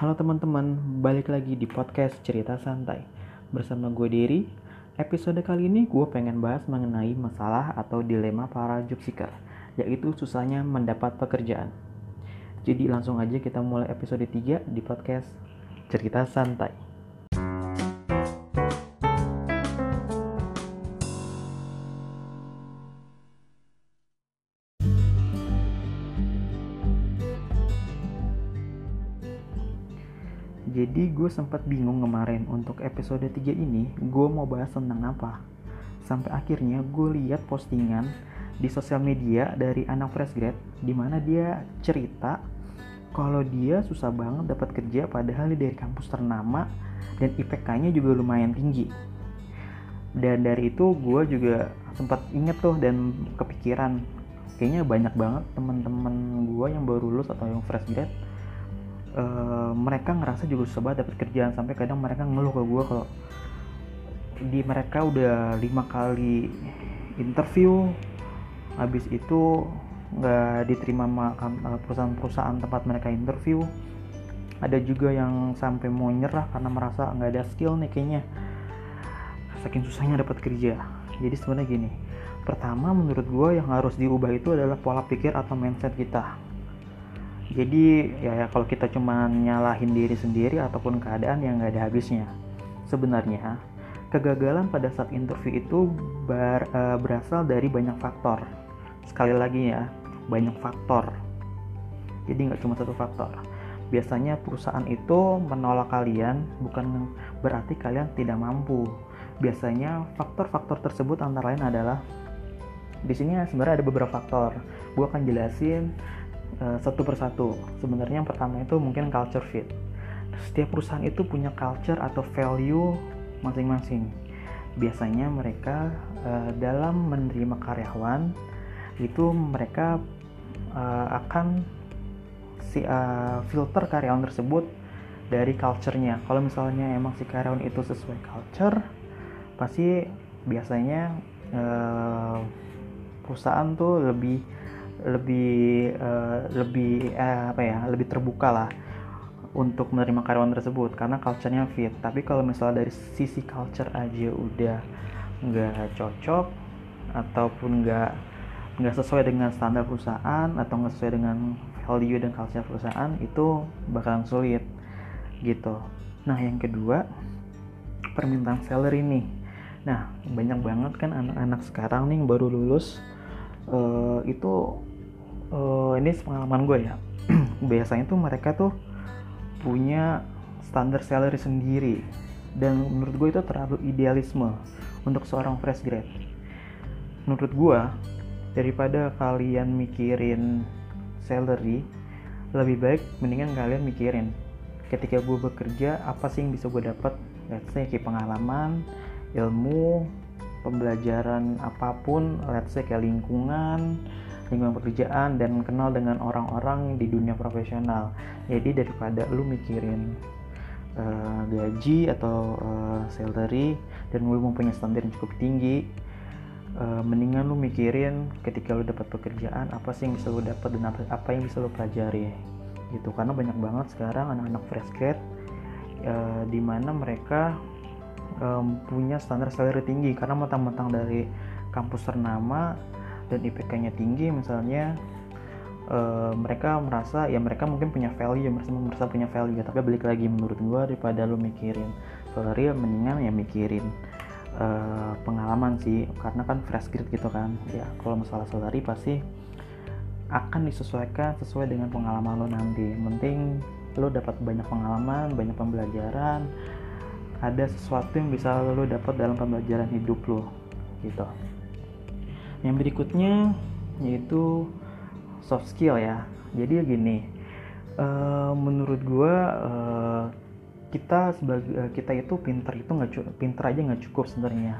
Halo teman-teman, balik lagi di podcast Cerita Santai. Bersama gue Derry. Episode kali ini gue pengen bahas mengenai masalah atau dilema para job seeker Yaitu susahnya mendapat pekerjaan. Jadi langsung aja kita mulai episode 3 di podcast Cerita Santai gue sempat bingung kemarin untuk episode 3 ini gue mau bahas tentang apa. Sampai akhirnya gue lihat postingan di sosial media dari anak fresh grad di mana dia cerita kalau dia susah banget dapat kerja padahal dia dari kampus ternama dan IPK-nya juga lumayan tinggi. Dan dari itu gue juga sempat inget tuh dan kepikiran kayaknya banyak banget teman-teman gue yang baru lulus atau yang fresh grad uh, mereka ngerasa juga susah banget dapat kerjaan sampai kadang mereka ngeluh ke gue kalau di mereka udah lima kali interview habis itu nggak diterima eh, perusahaan-perusahaan tempat mereka interview. Ada juga yang sampai mau nyerah karena merasa nggak ada skill nih kayaknya. Saking susahnya dapat kerja. Jadi sebenarnya gini pertama menurut gue yang harus diubah itu adalah pola pikir atau mindset kita jadi ya, ya kalau kita cuma nyalahin diri sendiri ataupun keadaan yang nggak ada habisnya. Sebenarnya kegagalan pada saat interview itu bar, uh, berasal dari banyak faktor. Sekali lagi ya banyak faktor. Jadi nggak cuma satu faktor. Biasanya perusahaan itu menolak kalian bukan berarti kalian tidak mampu. Biasanya faktor-faktor tersebut antara lain adalah di sini sebenarnya ada beberapa faktor. Gue akan jelasin Eh, satu persatu. Sebenarnya yang pertama itu mungkin culture fit. Setiap perusahaan itu punya culture atau value masing-masing. Biasanya mereka uh, dalam menerima karyawan itu mereka uh, akan si uh, filter karyawan tersebut dari culture-nya. Kalau misalnya emang si karyawan itu sesuai culture, pasti biasanya uh, perusahaan tuh lebih lebih uh, lebih uh, apa ya lebih terbuka lah untuk menerima karyawan tersebut karena culture-nya fit. Tapi kalau misalnya dari sisi culture aja udah nggak cocok ataupun nggak nggak sesuai dengan standar perusahaan atau nggak sesuai dengan value dan culture perusahaan itu bakalan sulit gitu. Nah yang kedua permintaan salary nih. Nah banyak banget kan anak-anak sekarang nih baru lulus uh, itu uh, ini pengalaman gue ya. Biasanya tuh mereka tuh punya standar salary sendiri. Dan menurut gue itu terlalu idealisme untuk seorang fresh grad. Menurut gue daripada kalian mikirin salary lebih baik mendingan kalian mikirin ketika gue bekerja apa sih yang bisa gue dapat let's say kayak pengalaman ilmu pembelajaran apa pun let's say kayak lingkungan lingkungan pekerjaan dan kenal dengan orang-orang di dunia profesional. Jadi daripada lu mikirin uh, gaji atau uh, salary dan lu mempunyai standar yang cukup tinggi uh, mendingan lu mikirin ketika lu dapat pekerjaan apa sih yang bisa lu dapat dan apa, apa yang bisa lu pelajari gitu. Karena banyak banget sekarang anak-anak fresh grad uh, di mana mereka um, punya standar salary tinggi. Karena mentang-mentang dari kampus ternama dan IPK-nya tinggi misalnya uh, mereka merasa ya mereka mungkin punya value merasa merasa punya value tapi balik lagi menurut gue daripada lu mikirin salary mendingan ya mikirin uh, pengalaman sih karena kan fresh grade gitu kan. Ya kalau masalah salary pasti akan disesuaikan sesuai dengan pengalaman lo nanti. Penting lo dapat banyak pengalaman banyak pembelajaran ada sesuatu yang bisa lo dapat dalam pembelajaran hidup lo gitu yang berikutnya yaitu soft skill ya. Jadi gini uh, menurut gue uh, kita sebagai uh, kita itu pinter itu nggak pinter aja nggak cukup sebenarnya.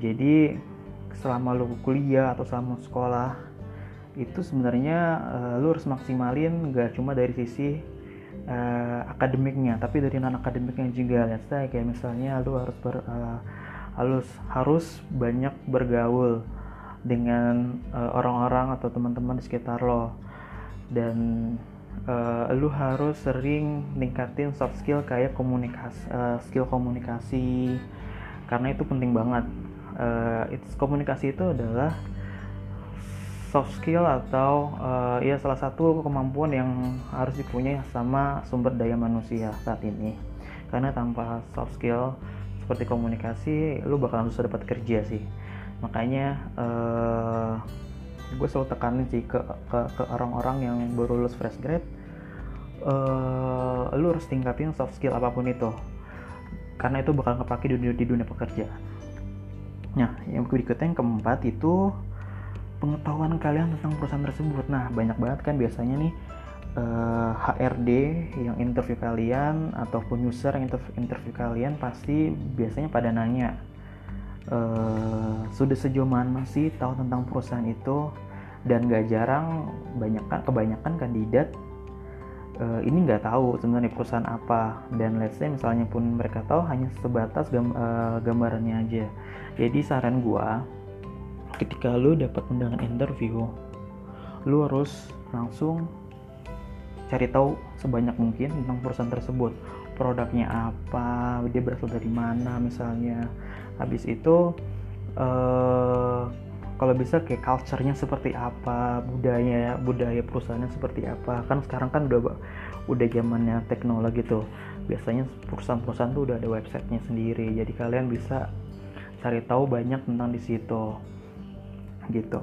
Jadi selama lo kuliah atau selama sekolah itu sebenarnya uh, lo harus maksimalin nggak cuma dari sisi uh, akademiknya tapi dari non akademiknya juga. Say kayak misalnya lo harus ber, uh, harus harus banyak bergaul dengan eh, orang-orang atau teman-teman di sekitar lo. Dan uh, lu harus sering ningkatin soft skill kayak komunikasi uh, skill komunikasi karena itu penting banget. Uh, it's, komunikasi itu adalah soft skill atau uh, ya salah satu kemampuan yang harus dipunyai sama sumber daya manusia saat ini. Karena tanpa soft skill seperti komunikasi lu bakalan susah dapat kerja sih makanya uh, gue selalu tekanin sih ke ke, ke orang-orang yang baru lulus fresh grade uh, lu harus tingkatin soft skill apa pun itu. Karena itu bakal kepake di dunia, di dunia pekerjaan nah yang berikutnya yang keempat itu pengetahuan kalian tentang perusahaan tersebut. Nah banyak banget kan biasanya nih uh, eh, HRD yang interview kalian ataupun user yang interview, interview kalian pasti biasanya pada nanya uh, sudah sejauh mana sih tahu tentang perusahaan itu dan gak jarang banyak kebanyakan kandidat uh, ini nggak tahu sebenarnya perusahaan apa. Dan let's say misalnya pun mereka tahu hanya sebatas gam, uh, gambarannya aja. Jadi saran gua ketika lu dapat undangan interview lu harus langsung cari tahu sebanyak mungkin tentang perusahaan tersebut. Produknya apa dia berasal dari mana misalnya. Habis itu uh, kalau bisa kayak culture-nya seperti apa budaya budaya perusahaannya seperti apa. Kan sekarang kan udah udah zamannya teknologi tuh. Biasanya perusahaan-perusahaan tuh udah ada websitenya sendiri. Jadi kalian bisa cari tahu banyak tentang di situ. Gitu.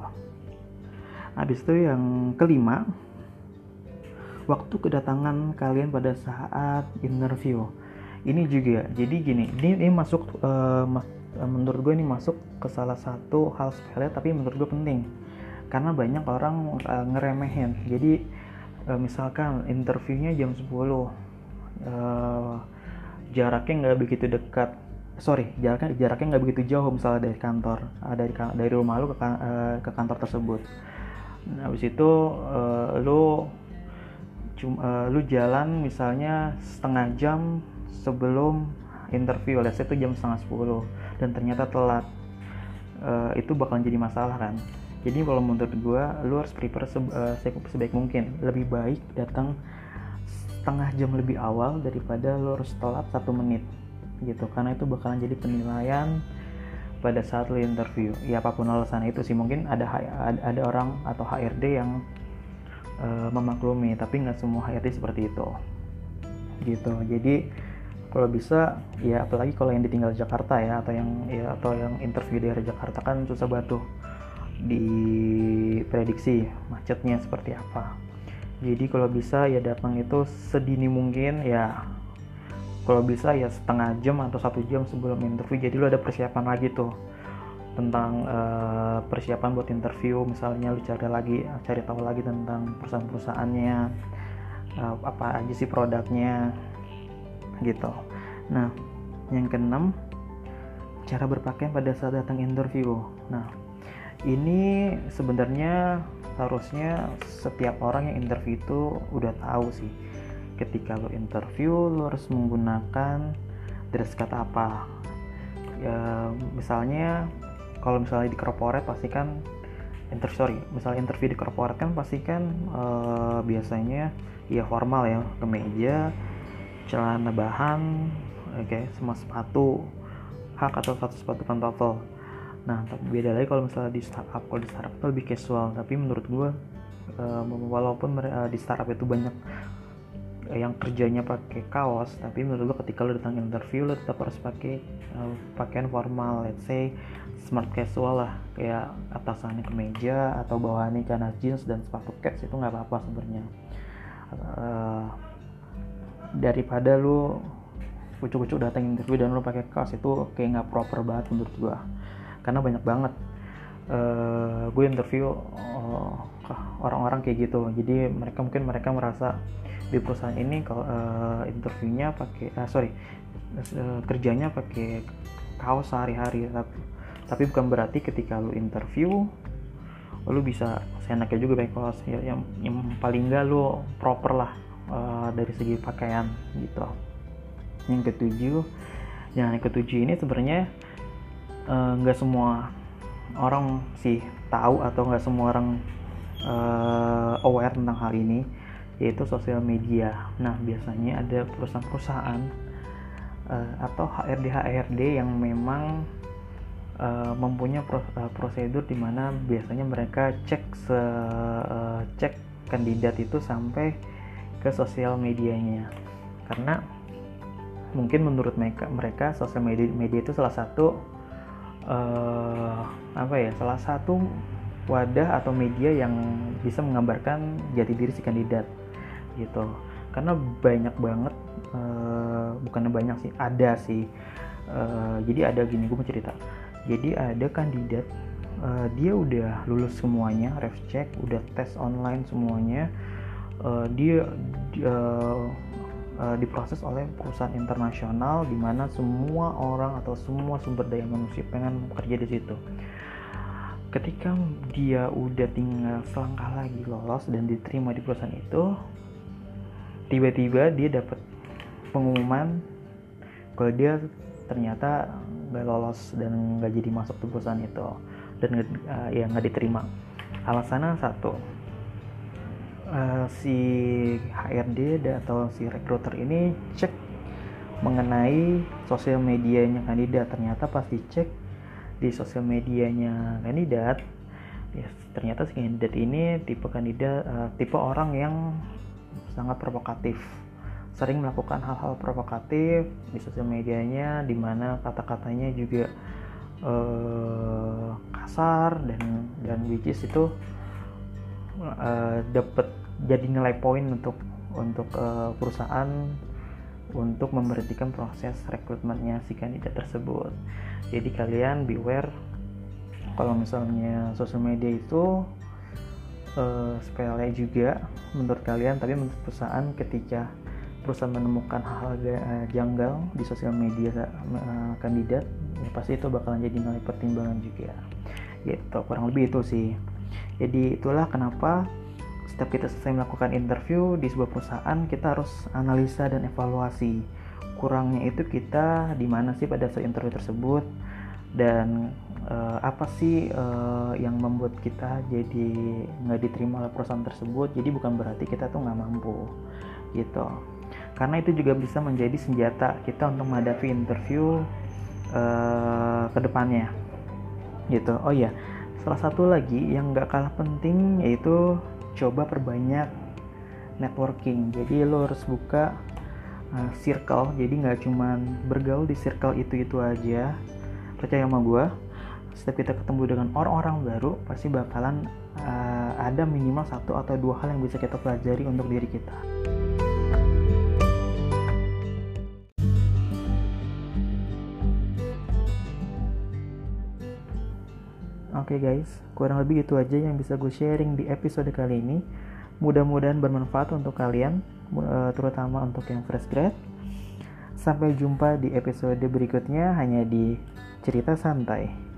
Habis itu yang kelima waktu kedatangan kalian pada saat interview. Ini juga jadi gini ini, ini masuk uh, menurut gue ini masuk ke salah satu hal sepele tapi menurut gue penting. Karena banyak orang uh, ngeremehin. Jadi uh, misalkan interviewnya jam 10 uh, jaraknya nggak begitu dekat. Sorry jaraknya jaraknya nggak begitu jauh misalnya dari kantor uh, dari dari rumah lu ke, uh, ke kantor tersebut. Nah, habis itu uh, lu cuma uh, lu jalan misalnya setengah jam sebelum interview. Let's say itu jam setengah 10 dan ternyata telat. Uh, itu bakalan jadi masalah kan? Jadi kalau menurut gue lu harus prepare se uh, sebaik mungkin. Lebih baik datang setengah jam lebih awal daripada lu harus telat satu menit gitu. Karena itu bakalan jadi penilaian pada saat lu interview. Ya apa pun alasan itu sih mungkin ada ada orang atau HRD yang uh, memaklumi tapi nggak semua HRD seperti itu gitu. Jadi kalau bisa ya apalagi kalau yang ditinggal Jakarta ya atau yang ya atau yang interview dari Jakarta kan susah batu diprediksi macetnya seperti apa. Jadi kalau bisa ya datang itu sedini mungkin ya. Kalau bisa ya setengah jam atau satu jam sebelum interview. Jadi lo ada persiapan lagi tuh tentang uh, persiapan buat interview. Misalnya lu cari lagi cari tahu lagi tentang perusahaan-perusahaannya uh, apa aja sih produknya gitu. Nah yang keenam cara berpakaian pada saat datang interview nah ini sebenarnya harusnya setiap orang yang interview itu udah tahu sih ketika lo interview lo harus menggunakan dress code apa. Ya misalnya kalau misalnya di corporate pasti kan interview sorry misalnya interview di corporate kan pasti kan uh, biasanya ya formal ya kemeja celana bahan oke okay, semua sepatu hak atau satu sepatu pantofel. Nah tapi beda lagi kalau misalnya di startup. Kalau di startup itu lebih casual tapi menurut gue uh, walaupun uh, di startup itu banyak yang kerjanya pakai kaos tapi menurut gue ketika lo datang interview lo tetap harus pakai uh, pakaian formal let's say smart casual lah. Kayak atasannya kemeja atau bawahannya celana jeans dan sepatu kets itu nggak apa-apa sebenarnya. Uh, daripada lu kucuk-kucuk datang interview dan lu pakai kaos itu kayak nggak proper banget menurut gua. Karena banyak banget uh, eh, gue interview uh, orang-orang kayak gitu. Jadi mereka mungkin mereka merasa di perusahaan ini kalau uh, interviewnya pakai uh, sorry uh, kerjanya pakai kaos sehari-hari. Tapi tapi bukan berarti ketika lu interview lu bisa seenaknya juga pakai kaos. Ya, yang, yang paling enggak lu proper lah uh, dari segi pakaian gitu yang ketujuh yang ketujuh ini sebenarnya eh, nggak uh, semua orang sih tahu atau nggak semua orang uh, aware tentang hal ini yaitu sosial media. Nah, biasanya ada perusahaan-perusahaan uh, atau HRD HRD yang memang uh, mempunyai pro, uh, prosedur di mana biasanya mereka cek uh, cek kandidat itu sampai ke sosial medianya. Karena mungkin menurut mereka mereka sosial media media itu salah satu uh, apa ya salah satu wadah atau media yang bisa menggambarkan jati diri si kandidat gitu. Karena banyak banget uh, bukannya banyak sih ada sih. Uh, jadi ada gini gue mau cerita. Jadi ada kandidat uh, dia udah lulus semuanya ref check udah tes online semuanya uh, dia uh, uh, diproses oleh perusahaan internasional di mana semua orang atau semua sumber daya manusia pengen bekerja di situ. Ketika dia udah tinggal selangkah lagi lolos dan diterima di perusahaan itu tiba-tiba dia dapat pengumuman kalau dia ternyata nggak lolos dan nggak jadi masuk ke perusahaan itu dan uh, ya nggak diterima. Alasannya satu uh, si HRD atau si recruiter ini cek mengenai sosial medianya kandidat. Ternyata pas dicek di sosial medianya kandidat ya ternyata si kandidat ini tipe kandidat uh, tipe orang yang sangat provokatif. Sering melakukan hal-hal provokatif di sosial medianya di mana kata-katanya juga uh, kasar dan dan which is itu uh, dapat jadi nilai poin untuk untuk uh, perusahaan untuk memberhentikan proses rekrutmennya si kandidat tersebut. Jadi kalian beware kalau misalnya sosial media itu uh, sepele juga menurut kalian tapi menurut perusahaan ketika perusahaan menemukan hal-hal uh, janggal di sosial media uh, kandidat ya pasti itu bakalan jadi nilai pertimbangan juga gitu kurang lebih itu sih jadi itulah kenapa setiap kita selesai melakukan interview di sebuah perusahaan kita harus analisa dan evaluasi kurangnya itu kita di mana sih pada saat interview tersebut dan uh, apa sih uh, yang membuat kita jadi nggak diterima oleh perusahaan tersebut. Jadi bukan berarti kita tuh nggak mampu gitu. Karena itu juga bisa menjadi senjata kita untuk menghadapi interview uh, ke depannya gitu. Oh ya salah satu lagi yang nggak kalah penting yaitu coba perbanyak networking. Jadi lo harus buka uh, circle. Jadi nggak cuman bergaul di circle itu itu aja. Percaya sama gue setiap kita ketemu dengan orang-orang baru pasti bakalan uh, ada minimal satu atau dua hal yang bisa kita pelajari untuk diri kita. Oke okay guys, kurang lebih itu aja yang bisa gue sharing di episode kali ini. Mudah-mudahan bermanfaat untuk kalian, uh, terutama untuk yang fresh grad. Sampai jumpa di episode berikutnya hanya di cerita santai.